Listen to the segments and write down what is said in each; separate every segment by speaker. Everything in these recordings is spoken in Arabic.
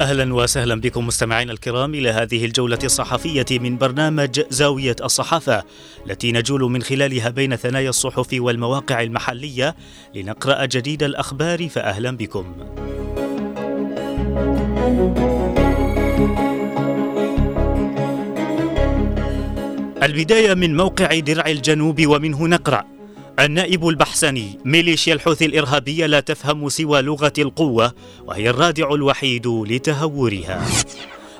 Speaker 1: أهلا وسهلا بكم مستمعينا الكرام إلى هذه الجولة الصحفية من برنامج زاوية الصحافة التي نجول من خلالها بين ثنايا الصحف والمواقع المحلية لنقرأ جديد الأخبار فاهلا بكم. البداية من موقع درع الجنوب ومنه نقرأ النائب البحسني ميليشيا الحوثي الإرهابية لا تفهم سوى لغة القوة وهي الرادع الوحيد لتهورها.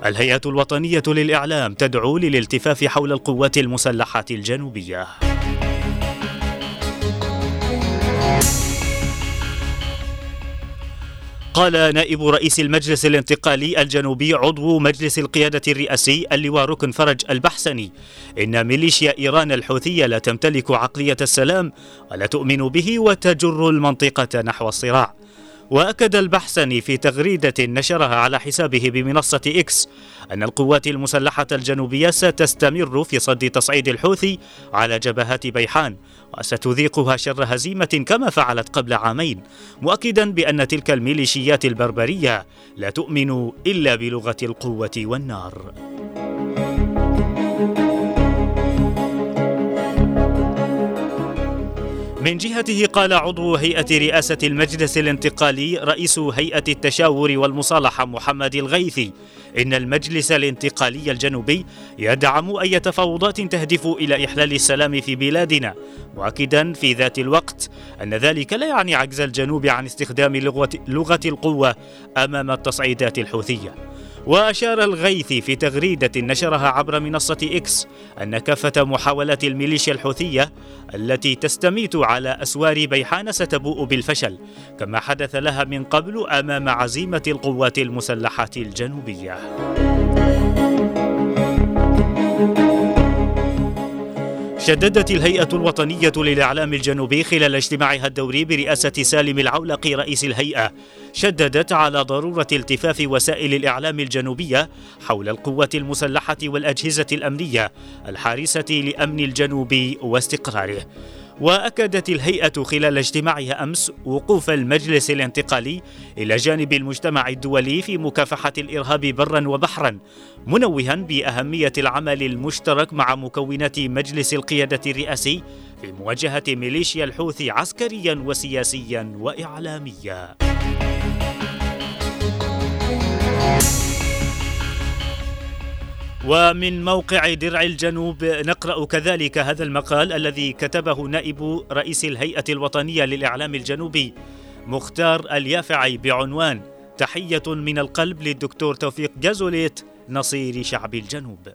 Speaker 1: الهيئة الوطنية للإعلام تدعو للالتفاف حول القوات المسلحة الجنوبية. قال نائب رئيس المجلس الانتقالي الجنوبي عضو مجلس القيادة الرئاسي اللواء ركن فرج البحسني. إن ميليشيا إيران الحوثية لا تمتلك عقلية السلام ولا تؤمن به وتجر المنطقة نحو الصراع. وأكد البحسني في تغريدة نشرها على حسابه بمنصة إكس أن القوات المسلحة الجنوبية ستستمر في صد تصعيد الحوثي على جبهات بيحان وستذيقها شر هزيمة كما فعلت قبل عامين مؤكدا بأن تلك الميليشيات البربرية لا تؤمن إلا بلغة القوة والنار. من جهته قال عضو هيئة رئاسة المجلس الانتقالي رئيس هيئة التشاور والمصالحة محمد الغيثي. إن المجلس الانتقالي الجنوبي يدعم أي تفاوضات تهدف إلى إحلال السلام في بلادنا. مؤكدا في ذات الوقت أن ذلك لا يعني عجز الجنوب عن استخدام لغة, لغة القوة أمام التصعيدات الحوثية. وأشار الغيثي في تغريدة نشرها عبر منصة إكس أن كافة محاولات الميليشيا الحوثية التي تستميت على أسوار بيحان ستبوء بالفشل كما حدث لها من قبل أمام عزيمة القوات المسلحة الجنوبية. شددت الهيئة الوطنية للإعلام الجنوبي خلال اجتماعها الدوري برئاسة سالم العولقي رئيس الهيئة. شددت على ضرورة التفاف وسائل الإعلام الجنوبية حول القوات المسلحة والأجهزة الأمنية الحارسة لأمن الجنوب واستقراره. وأكدت الهيئة خلال اجتماعها أمس وقوف المجلس الانتقالي إلى جانب المجتمع الدولي في مكافحة الإرهاب برا وبحرا منوها بأهمية العمل المشترك مع مكونات مجلس القيادة الرئاسي في مواجهة ميليشيا الحوثي عسكريا وسياسيا واعلاميا. ومن موقع درع الجنوب نقرأ كذلك هذا المقال الذي كتبه نائب رئيس الهيئة الوطنية للإعلام الجنوبي مختار اليافعي بعنوان تحية من القلب للدكتور توفيق جازوليت نصير شعب الجنوب.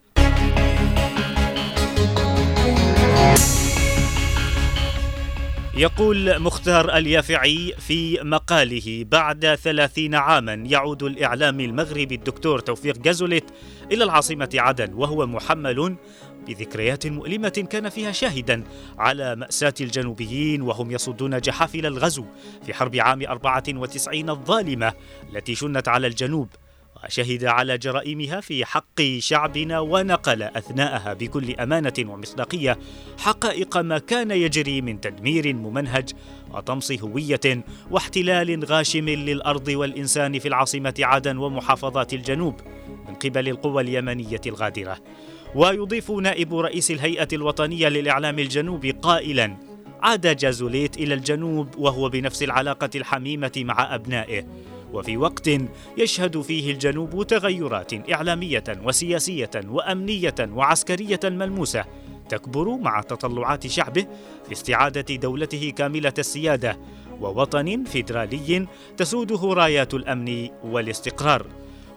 Speaker 1: يقول مختار اليافعي في مقاله بعد ثلاثين عاما يعود الإعلامي المغربي الدكتور توفيق جازوليت إلى العاصمة عدن وهو محمل بذكريات مؤلمة كان فيها شاهدا على مأساة الجنوبيين وهم يصدون جحافل الغزو في حرب عام 94 الظالمة التي شنت على الجنوب. وشهد على جرائمها في حق شعبنا ونقل أثناءها بكل أمانة ومصداقية حقائق ما كان يجري من تدمير ممنهج وطمس هوية واحتلال غاشم للأرض والإنسان في العاصمة عدن ومحافظات الجنوب من قبل القوى اليمنية الغادرة. ويضيف نائب رئيس الهيئة الوطنية للإعلام الجنوبي قائلا عاد جازوليت إلى الجنوب وهو بنفس العلاقة الحميمة مع أبنائه. وفي وقت يشهد فيه الجنوب تغيرات إعلامية وسياسية وأمنية وعسكرية ملموسة تكبر مع تطلعات شعبه في استعادة دولته كاملة السيادة ووطن فيدرالي تسوده رايات الأمن والاستقرار.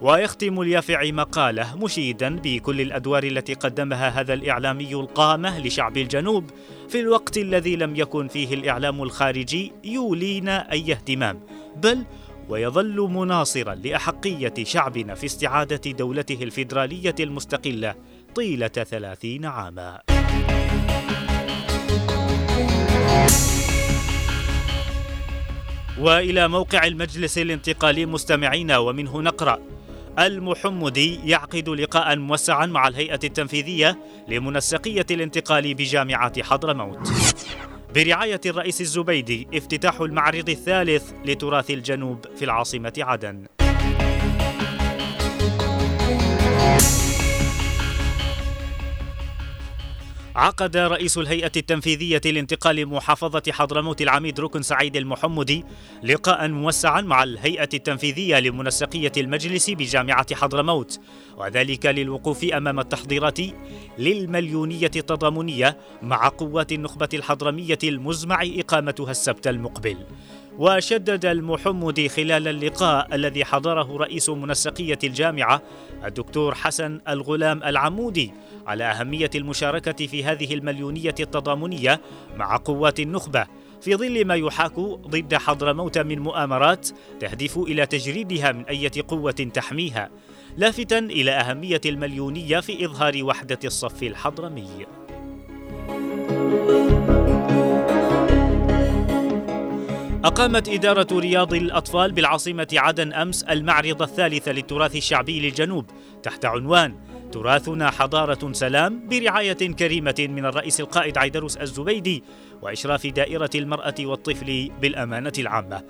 Speaker 1: ويختم اليافعي مقالة مشيدا بكل الأدوار التي قدمها هذا الإعلامي القامة لشعب الجنوب في الوقت الذي لم يكن فيه الإعلام الخارجي يولينا أي اهتمام بل ويظل مناصرا لأحقية شعبنا في استعادة دولته الفيدرالية المستقلة طيلة ثلاثين عاما. وإلى موقع المجلس الانتقالي مستمعينا ومنه نقرأ المحمدي يعقد لقاء موسعا مع الهيئة التنفيذية لمنسقية الانتقال بجامعة حضرموت. برعاية الرئيس الزبيدي افتتاح المعرض الثالث لتراث الجنوب في العاصمة عدن. عقد رئيس الهيئة التنفيذية لانتقال محافظة حضرموت العميد ركن سعيد المحمدي لقاء موسعا مع الهيئة التنفيذية لمنسقية المجلس بجامعة حضرموت وذلك للوقوف أمام التحضيرات للمليونية التضامنية مع قوات النخبة الحضرمية المزمع إقامتها السبت المقبل. وشدد المحمدي خلال اللقاء الذي حضره رئيس منسقية الجامعة الدكتور حسن الغلام العمودي على أهمية المشاركة في هذه المليونية التضامنية مع قوات النخبة في ظل ما يحاك ضد حضرموت من مؤامرات تهدف إلى تجريدها من أية قوة تحميها لافتا إلى أهمية المليونية في إظهار وحدة الصف الحضرمي. أقامت إدارة رياض الأطفال بالعاصمة عدن أمس المعرض الثالث للتراث الشعبي للجنوب تحت عنوان تراثنا حضارة سلام برعاية كريمة من الرئيس القائد عيدروس الزبيدي وإشراف دائرة المرأة والطفل بالأمانة العامة.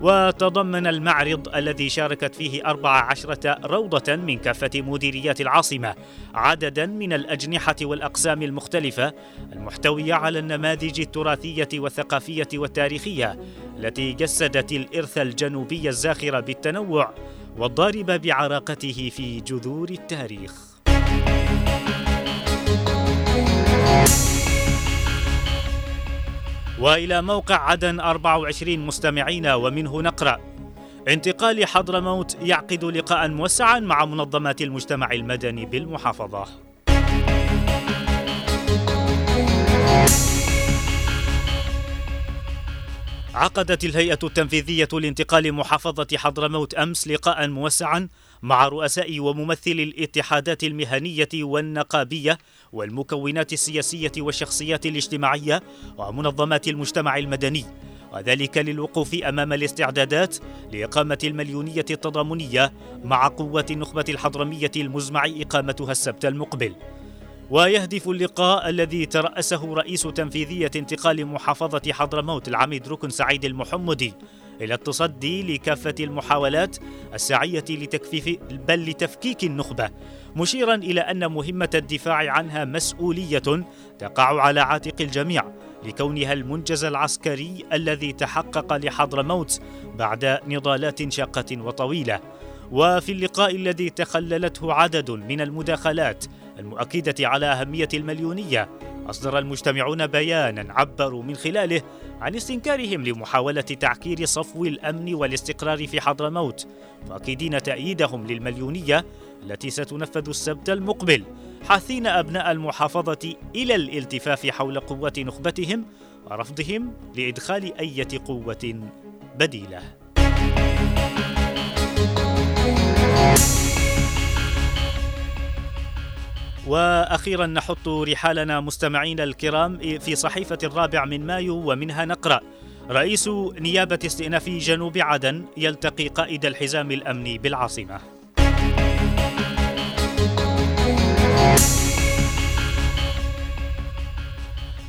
Speaker 1: وتضمن المعرض الذي شاركت فيه أربع عشرة روضة من كافة مديريات العاصمة عددا من الأجنحة والأقسام المختلفة المحتوية على النماذج التراثية والثقافية والتاريخية التي جسدت الإرث الجنوبي الزاخر بالتنوع والضارب بعراقته في جذور التاريخ. وإلى موقع عدن 24 مستمعين ومنه نقرأ. انتقال حضرموت يعقد لقاء موسعا مع منظمات المجتمع المدني بالمحافظة. عقدت الهيئة التنفيذية لانتقال محافظة حضرموت أمس لقاء موسعا مع رؤساء وممثلي الاتحادات المهنية والنقابية والمكونات السياسية والشخصيات الاجتماعية ومنظمات المجتمع المدني وذلك للوقوف أمام الاستعدادات لإقامة المليونية التضامنية مع قوات النخبة الحضرمية المزمع إقامتها السبت المقبل. ويهدف اللقاء الذي ترأسه رئيس تنفيذية انتقال محافظة حضرموت العميد ركن سعيد المحمدي إلى التصدي لكافة المحاولات السعية لتكفيف بل لتفكيك النخبة مشيرا إلى أن مهمة الدفاع عنها مسؤولية تقع على عاتق الجميع لكونها المنجز العسكري الذي تحقق لحضرموت بعد نضالات شاقة وطويلة. وفي اللقاء الذي تخللته عدد من المداخلات المؤكدة على أهمية المليونية. أصدر المجتمعون بيانا عبروا من خلاله عن استنكارهم لمحاولة تعكير صفو الأمن والاستقرار في حضرموت مؤكدين تأييدهم للمليونية التي ستنفذ السبت المقبل حاثين أبناء المحافظة إلى الالتفاف حول قوة نخبتهم ورفضهم لإدخال أية قوة بديلة. وأخيرا نحط رحالنا مستمعينا الكرام في صحيفة الرابع من مايو ومنها نقرأ رئيس نيابة استئناف جنوب عدن يلتقي قائد الحزام الأمني بالعاصمة.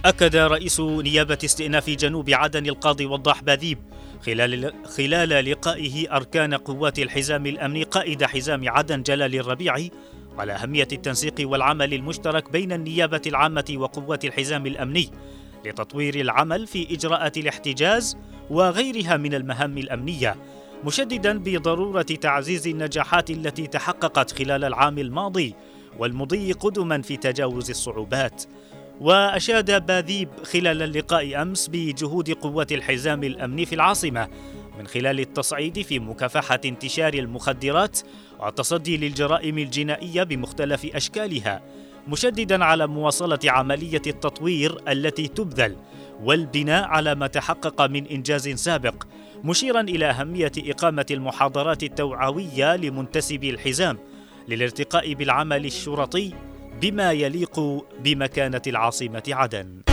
Speaker 1: أكد رئيس نيابة استئناف جنوب عدن القاضي وضاح باذيب خلال خلال لقائه أركان قوات الحزام الأمني قائد حزام عدن جلال الربيعي على أهمية التنسيق والعمل المشترك بين النيابة العامة وقوات الحزام الأمني لتطوير العمل في إجراءات الاحتجاز وغيرها من المهام الأمنية مشددا بضرورة تعزيز النجاحات التي تحققت خلال العام الماضي والمضي قدما في تجاوز الصعوبات. وأشاد باذيب خلال اللقاء أمس بجهود قوات الحزام الأمني في العاصمة من خلال التصعيد في مكافحة انتشار المخدرات والتصدي للجرائم الجنائية بمختلف أشكالها مشددا على مواصلة عملية التطوير التي تبذل والبناء على ما تحقق من إنجاز سابق مشيرا إلى أهمية إقامة المحاضرات التوعوية لمنتسبي الحزام للارتقاء بالعمل الشرطي بما يليق بمكانة العاصمة عدن.